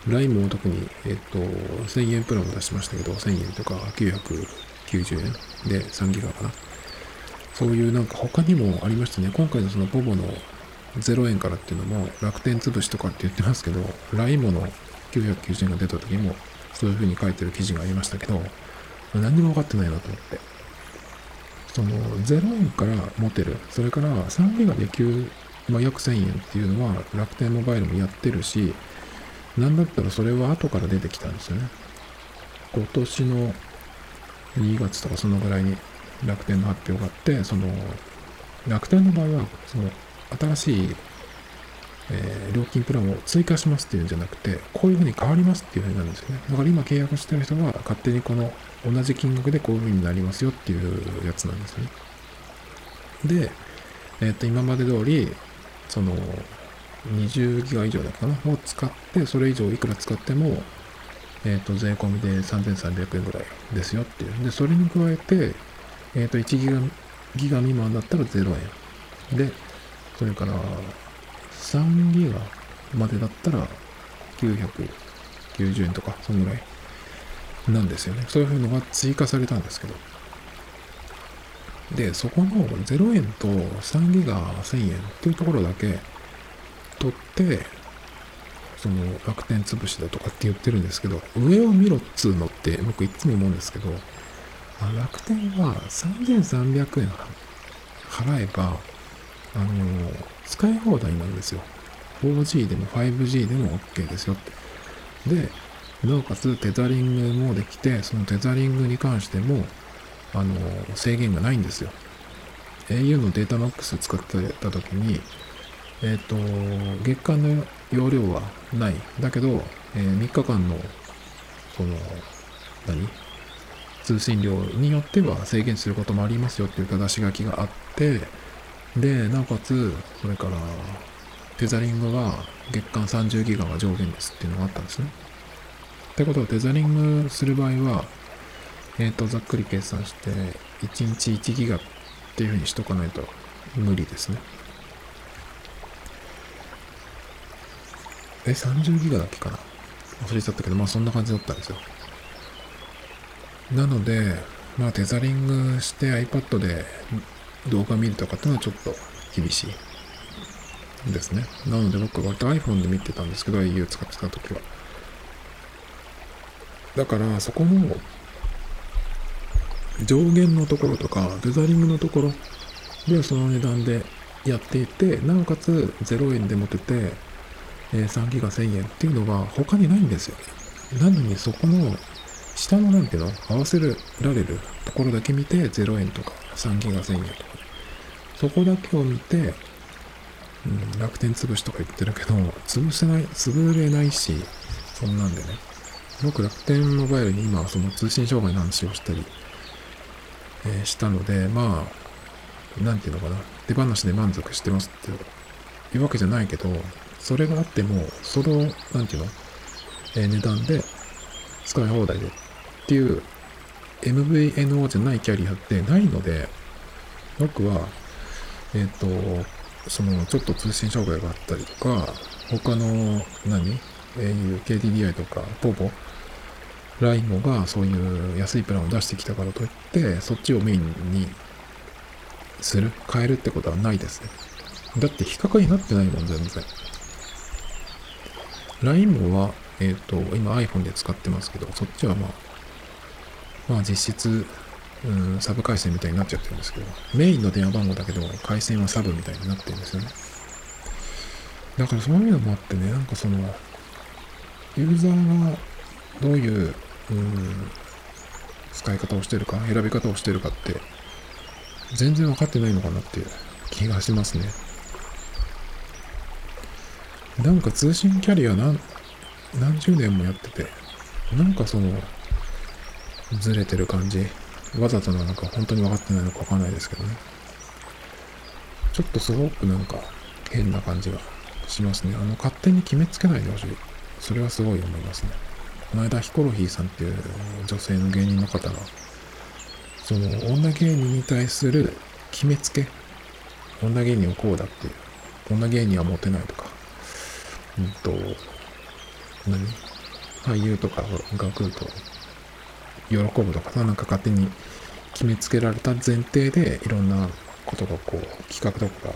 LINE も特に、えっと、1000円プランを出しましたけど、1000円とか990円？で3ギガかな？そういうなんか他にもありましたね。今回のそのボボの0円からっていうのも楽天潰しとかって言ってますけど、LINE もの990円が出た時もそういう風に書いてる記事がありましたけど、何にも分かってないなと思って。その0円から持てる、それから3ギガで9、まあ、約1000円っていうのは楽天モバイルもやってるし、なんだったらそれは後から出てきたんですよね。今年の2月とかそのぐらいに楽天の発表があって、その楽天の場合は、その新しい、えー、料金プランを追加しますっていうんじゃなくて、こういうふうに変わりますっていうふうになるんですよね。だから今契約してる人が勝手にこの同じ金額でこういうふうになりますよっていうやつなんですよね。で、えっ、ー、と、今まで通り、その、20ギガ以上だったかな？を使って、それ以上いくら使っても、えっ、ー、と、税込みで3300円ぐらいですよっていう。で、それに加えて、えっ、ー、と、1ギガ、ギガ未満だったら0円。で、それから3ギガまでだったら990円とか、そのぐらいなんですよね。そういうのが追加されたんですけど。で、そこの0円と3ギガ1000円っていうところだけ取って、その楽天潰しだとかって言ってるんですけど、上を見ろっつうのって僕いつも思うんですけど、あ楽天は3300円払えば、あの、使い放題なんですよ。4G でも 5G でも OK ですよって。で、なおかつテザリングもできて、そのテザリングに関しても、あの、制限がないんですよ。au のデータマックス使ってた時に、えっ、と、月間の容量はない。だけど、えー、3日間の、その、何？通信量によっては制限することもありますよっていう正し書きがあって、で、なおかつ、それから、テザリングは月間30ギガが上限ですっていうのがあったんですね。ってことは、テザリングする場合は、えっ、ー、と、ざっくり計算して、1日1ギガっていうふうにしとかないと無理ですね。え、30ギガだっけかな？忘れちゃったけど、まあそんな感じだったんですよ。なので、まあテザリングして iPad で動画見るとかっていうのはちょっと厳しいですね。なので僕割と iPhone で見てたんですけど、au 使ってた時は。だからそこの上限のところとか、テザリングのところでその値段でやっていて、なおかつ0円で持てて、え3ギガ1000円っていうのが他にないんですよ。なのにそこの下のなんていうの合わせられるところだけ見て0円とか3ギガ1000円とか。そこだけを見て、うん、楽天潰しとか言ってるけど、潰せない、潰れないし、そんなんでね。僕楽天モバイルに今その通信障害の話をしたり、え、したので、まあ、なんていうのかな。手放しで満足してますっていうわけじゃないけど、それがあっても、その、なんていうの、えー、値段で使い放題でっていう MVNO じゃないキャリアってないので、僕は、えっ、ー、と、その、ちょっと通信障害があったりとか、他の何、au、KDDI とか、ポポ、ラインモがそういう安いプランを出してきたからといって、そっちをメインにする、変えるってことはないですね。だって比較になってないもん、全然。LINE もは、えっ、ー、と、今 iPhone で使ってますけど、そっちはまあ、まあ実質、うん、サブ回線みたいになっちゃってるんですけど、メインの電話番号だけど、回線はサブみたいになってるんですよね。だからそういうのもあってね、なんかその、ユーザーがどういう、うん、使い方をしてるか、選び方をしてるかって、全然わかってないのかなっていう気がしますね。なんか通信キャリア何、何十年もやってて、なんかその、ずれてる感じ。わざとなのか本当に分かってないのか分かんないですけどね。ちょっとすごくなんか変な感じがしますね。あの、勝手に決めつけないでほしい。それはすごい思いますね。この間、ヒコロヒーさんっていう女性の芸人の方が、その、女芸人に対する決めつけ。女芸人はこうだっていう。女芸人はモテないとか。うんと、何？俳優とかが来ると喜ぶとかさ、なんか勝手に決めつけられた前提でいろんなことがこう企画とかが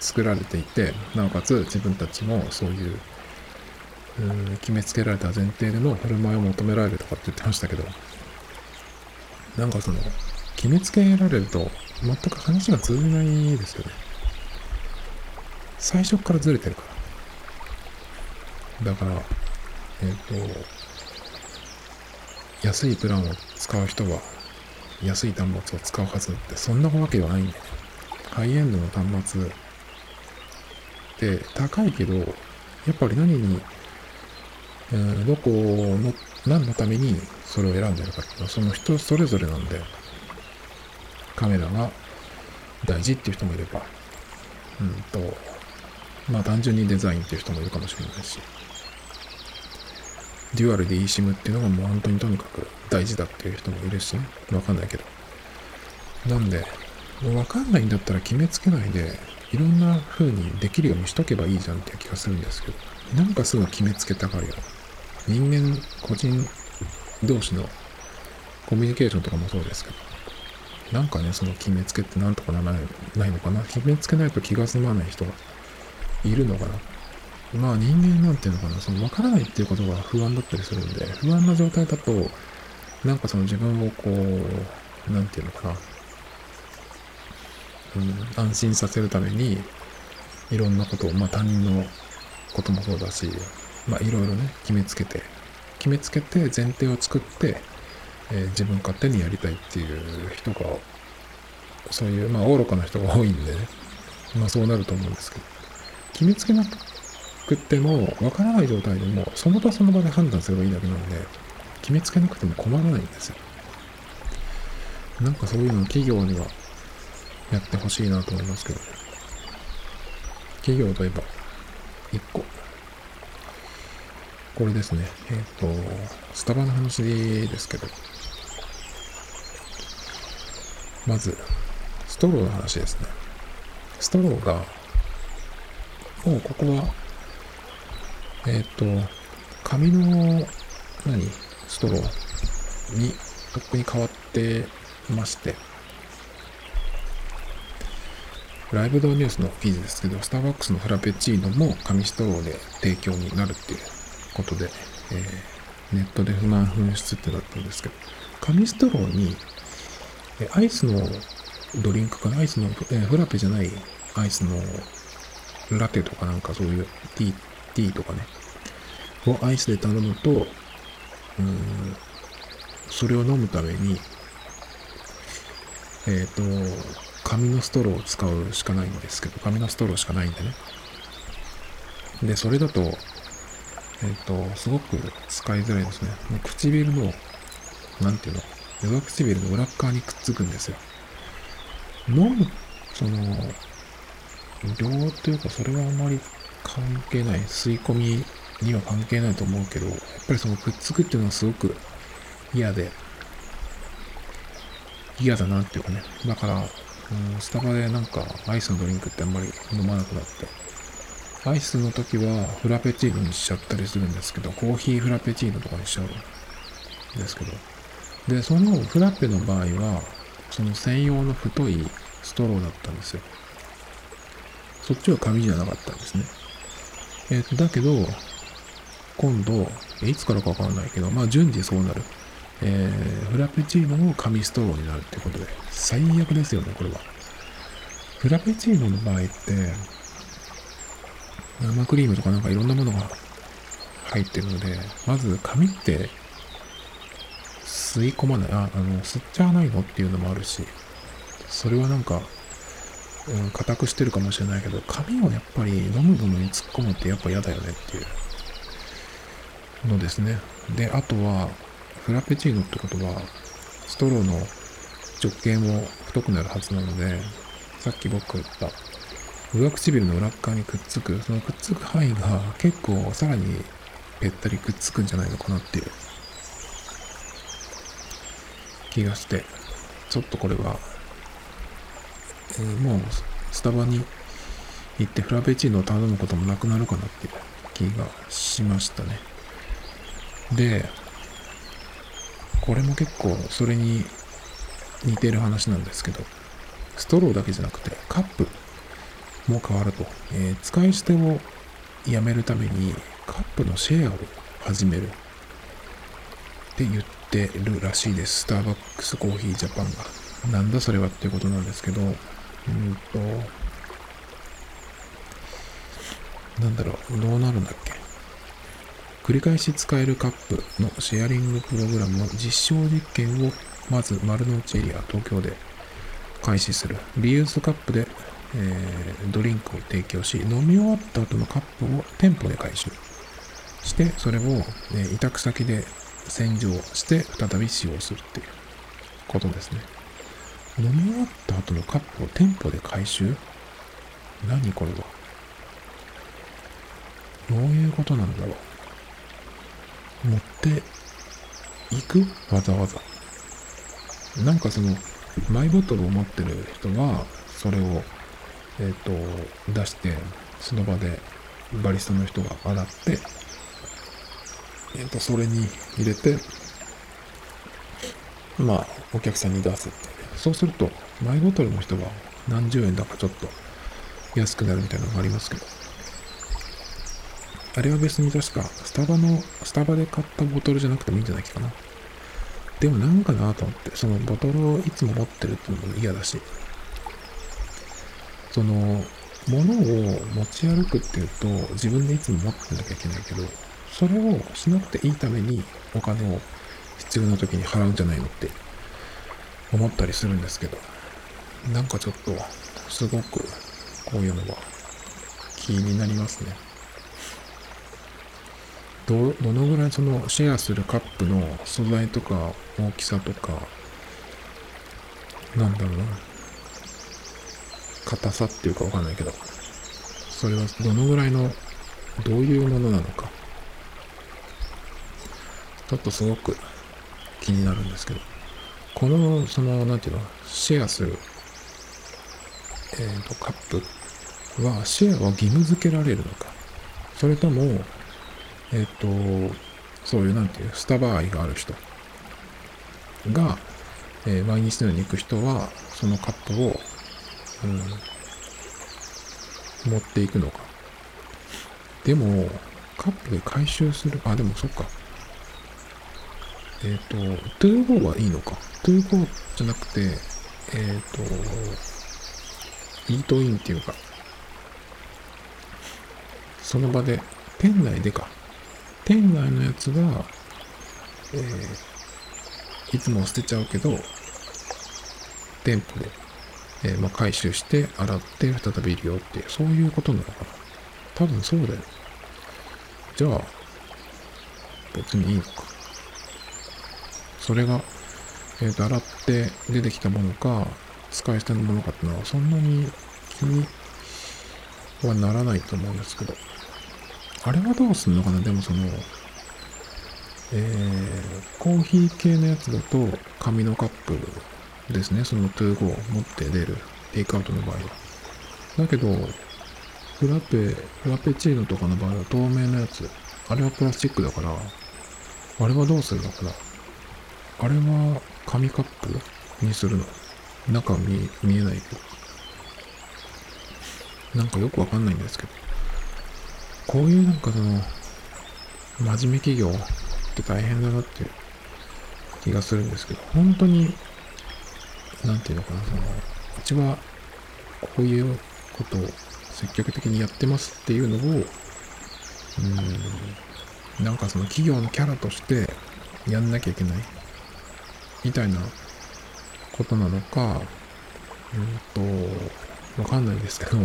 作られていて、なおかつ自分たちもそういううん決めつけられた前提での振る舞いを求められるとかって言ってましたけど、なんかその、決めつけられると全く話が通じないですよね。最初からずれてるから。だから、えっ、ー、と、安いプランを使う人は安い端末を使うはずってそんなわけではないんだよね。ハイエンドの端末って高いけど、やっぱり何に、えー、どこの、何のためにそれを選んでるかっていうのはその人それぞれなんで、カメラが大事っていう人もいれば、うんと、まあ単純にデザインっていう人もいるかもしれないし、デュアルで eSIM っていうのがもう本当にとにかく大事だっていう人もいるしね。わかんないけど。なんで、わかんないんだったら決めつけないで、いろんな風にできるようにしとけばいいじゃんっていう気がするんですけど、なんかすぐ決めつけたがるよ。人間、個人同士のコミュニケーションとかもそうですけど、なんかね、その決めつけってなんとかならないのかな？決めつけないと気が済まない人がいるのかな？まあ人間なんていうのかな、その分からないっていうことが不安だったりするんで、不安な状態だと、なんかその自分をこう、なんていうのかな、うん、安心させるために、いろんなことを、まあ他人のこともそうだし、まあいろいろね、決めつけて、決めつけて前提を作って、えー、自分勝手にやりたいっていう人が、そういう、まあ愚かな人が多いんでね、まあそうなると思うんですけど、決めつけなくっても、わからない状態でも、その場その場で判断すればいいだけなんで、決めつけなくても困らないんですよ。なんかそういうの企業にはやってほしいなと思いますけどね。企業といえば、1個。これですね。えっ、ー、と、スタバの話ですけど、まず、ストローの話ですね。ストローが、もうここはえっ、ー、と、紙の、何ストローに、とっくに変わってまして、ライブドアニュースの記事ですけど、スターバックスのフラペチーノも紙ストローで提供になるっていうことで、えー、ネットで不満紛失ってなったんですけど、紙ストローに、えアイスのドリンクかな？アイスの、えー、フラペじゃないアイスのラテとかなんかそういうティー、ティーとかね、をアイスで頼むと、うん、それを飲むために、えっ、ー、と、紙のストローを使うしかないんですけど、紙のストローしかないんでね。で、それだと、えっ、ー、と、すごく使いづらいですね。もう唇の、なんていうの、上唇の裏側にくっつくんですよ。飲む、その、量というか、それはあまり関係ない。吸い込みには関係ないと思うけど、やっぱりそのくっつくっていうのはすごく嫌で、嫌だなっていうかね。だから、スタバでなんかアイスのドリンクってあんまり飲まなくなって、アイスの時はフラペチーノにしちゃったりするんですけど、コーヒーフラペチーノとかにしちゃうんですけど、で、そのフラペの場合は、その専用の太いストローだったんですよ。そっちは紙じゃなかったんですね。えっ、ー、と、だけど、今度、いつからかわかんないけど、まあ順次そうなる。えー、フラペチーノも紙ストローになるってことで、最悪ですよね、これは。フラペチーノの場合って、生クリームとかなんかいろんなものが入ってるので、まず紙って吸い込まない、あ、あの、吸っちゃわないのっていうのもあるし、それはなんか、うん、硬くしてるかもしれないけど、紙をやっぱり飲むものに突っ込むってやっぱ嫌だよねっていうのですね。で、あとは、フラペチーノってことは、ストローの直径も太くなるはずなので、さっき僕言った、上唇の裏側にくっつく、そのくっつく範囲が結構さらにぺったりくっつくんじゃないのかなっていう。気がして、ちょっとこれは、えー、もうスタバに行ってフラペチーノを頼むこともなくなるかなっていう。気がしましたね。で、これも結構それに似てる話なんですけど、ストローだけじゃなくてカップ。も変わると、えー、使い捨てをやめるためにカップのシェアを始めるって言ってるらしいです。スターバックスコーヒージャパンが。なんだそれはっていうことなんですけど、うんと、なんだろう、どうなるんだっけ繰り返し使えるカップのシェアリングプログラムの実証実験をまず丸の内エリア東京で開始する。リユースカップで、えー、ドリンクを提供し、飲み終わった後のカップを店舗で回収して、それを、え委託先で洗浄して再び使用するっていうことですね。飲み終わった後のカップを店舗で回収？何これは？どういうことなんだろう？持っていく？わざわざ。なんかその、マイボトルを持ってる人は、それを、えっ、ー、と、出して、その場でバリスタの人が洗って、えっ、ー、と、それに入れて、まあ、お客さんに出す。そうすると、マイボトルの人は何十円だかちょっと安くなるみたいなのがありますけど、あれは別に確か、スタバの、スタバで買ったボトルじゃなくてもいいんじゃないかな。でもなんかなと思って、そのボトルをいつも持ってるっていうのも嫌だし、その、物を持ち歩くっていうと、自分でいつも持ってなきゃいけないけど、それをしなくていいためにお金を必要な時に払うんじゃないのって思ったりするんですけど、なんかちょっと、すごくこういうのは気になりますね。ど、どのぐらいそのシェアするカップの素材とか大きさとか、なんだろうな。硬さっていうかわかんないけど、それはどのぐらいの、どういうものなのか。ちょっとすごく気になるんですけど、この、その、なんていうの、シェアする、えっ、ー、と、カップは、シェアは義務付けられるのか、それとも、えっ、と、そういう、なんていう、スタバ愛がある人が、えー毎日のように行く人は、そのカップを、うん、持っていくのか。でも、カップで回収する、あ、でもそっか。えっ、と、 to go はいいのか。 to go じゃなくて、えっ、と、イートインっていうか、その場で、店内でか。店内のやつは、えーいつも捨てちゃうけど、店舗で、えーまあ、回収して、洗って、再び利用っていう、そういうことなのかな。多分そうだよ。じゃあ、別にいいのか。それが、えっ、と、洗って出てきたものか、使い捨てのものかっていうのは、そんなに気にはならないと思うんですけど。あれはどうすんのかな？でもその、えー、コーヒー系のやつだと紙のカップですね。その to go 持って出るテイクアウトの場合は。だけど、フラペ、フラペチーノとかの場合は透明のやつ。あれはプラスチックだから、あれはどうするのかなあれは紙カップにするの中見見えないけど。なんかよくわかんないんですけど。こういうなんかその、真面目企業って大変だなって気がするんですけど、本当に、なんていうのかな、その、うちはこういうことを積極的にやってますっていうのを、うーん、なんかその企業のキャラとしてやんなきゃいけない、みたいなことなのか、うんと、わかんないですけど、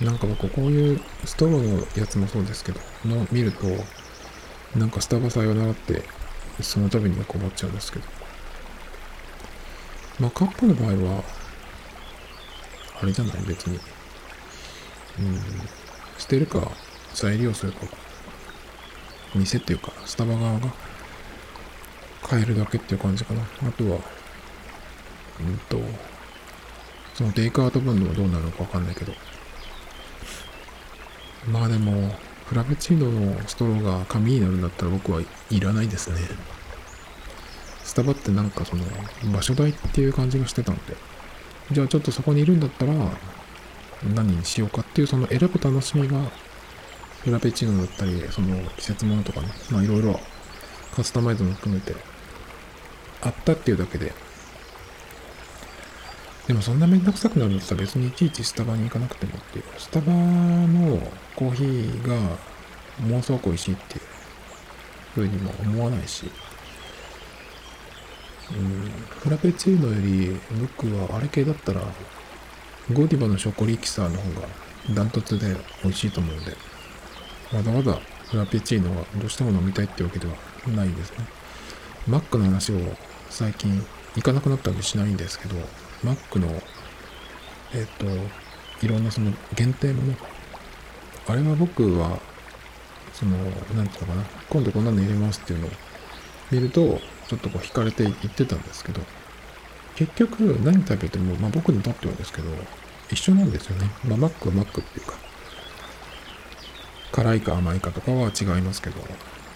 なんか僕こういうストローのやつもそうですけど、の見ると、なんかスタバさよならって、その度によく思っちゃうんですけど。まあカップの場合は、あれじゃない？別に。うん、捨てるか再利用するか、店っていうか、スタバ側が変えるだけっていう感じかな。あとは、うんと、そのテイクアウト分のはどうなるのかわかんないけど、まあでも、フラペチーノのストローが紙になるんだったら僕はいらないですね。スタバってなんかその場所代っていう感じがしてたんで、じゃあちょっとそこにいるんだったら何にしようかっていうその選ぶ楽しみがフラペチーノだったり、その季節物とかね、まあいろいろカスタマイズも含めて。あったっていうだけで、でもそんなめんどくさくなるんだったら別にいちいちスタバに行かなくてもっていう。スタバのコーヒーがものすごく美味しいっていう。ふうにも思わないし、フラペチーノより僕はあれ系だったらゴディバのショコリキサーの方がダントツで美味しいと思うんで、わざわざフラペチーノがどうしても飲みたいってわけではないですね。マックの話を最近行かなくなったんでしないんですけど、マックの、えっ、と、いろんなその限定もの、あれは僕は、その、なんていうのかな、今度こんなの入れますっていうのを見ると、ちょっとこう惹かれて言ってたんですけど、結局何食べても、まあ僕にとってはですけど、一緒なんですよね。まあマックはマックっていうか、辛いか甘いかとかは違いますけど、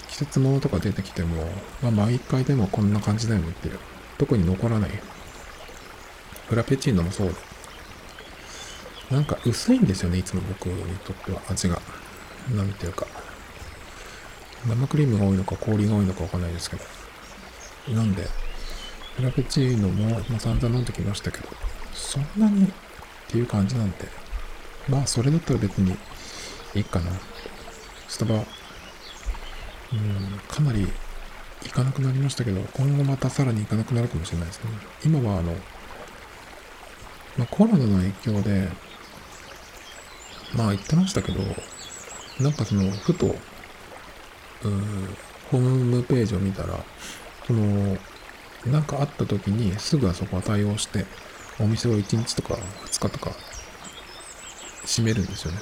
季節物とか出てきても、まあ毎回でもこんな感じだよねっていう、特に残らない。フラペチーノもそう。なんか薄いんですよね、いつも僕にとっては味が。なんていうか。生クリームが多いのか氷が多いのかわかんないですけど。なんで、フラペチーノも、まあ、散々飲んできましたけど、そんなにっていう感じなんで、まあそれだったら別にいいかな。スタバ、うん、かなり行かなくなりましたけど、今後またさらに行かなくなるかもしれないですね。今はあの、まあ、コロナの影響で、まあ言ってましたけど、なんかその、ふと、うーん、ホームページを見たら、その、なんかあった時にすぐあそこは対応して、お店を1日とか2日とか閉めるんですよね。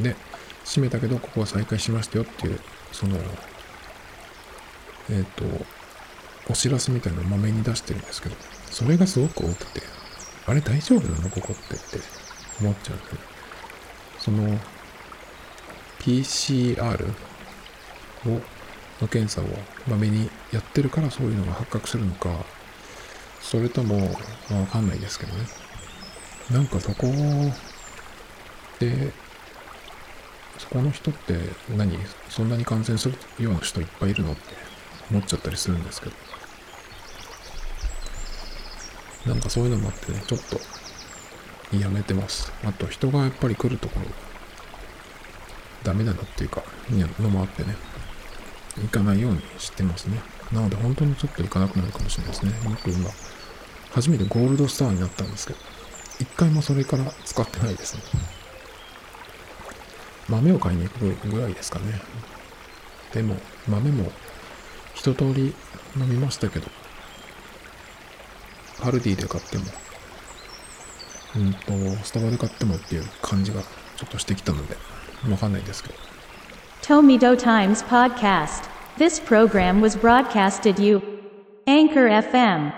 で、閉めたけど、ここは再開しましたよっていう、その、えっ、と、お知らせみたいなのをまめに出してるんですけど、それがすごく多くて、あれ大丈夫なの？ここってって思っちゃうんですね。その、PCR をの検査をまめにやってるからそういうのが発覚するのかそれとも、まあ、わかんないですけどね。なんかそこでそこの人って何そんなに感染するような人いっぱいいるのって思っちゃったりするんですけど。なんかそういうのもあってねちょっとやめてます。あと人がやっぱり来るところダメなのっていうかのもあってね。行かないようにしてますね。なので本当にちょっと行かなくなるかもしれないですね。僕今初めてゴールドスターになったんですけど一回もそれから使ってないですね。豆を買いに行くぐらいですかね。でも豆も一通り飲みましたけどカルディで買ってもうんとスタバで買ってもっていう感じがちょっとしてきたのでわかんないですけど。Tomido Times Podcast. This program was broadcasted you. Anchor FM.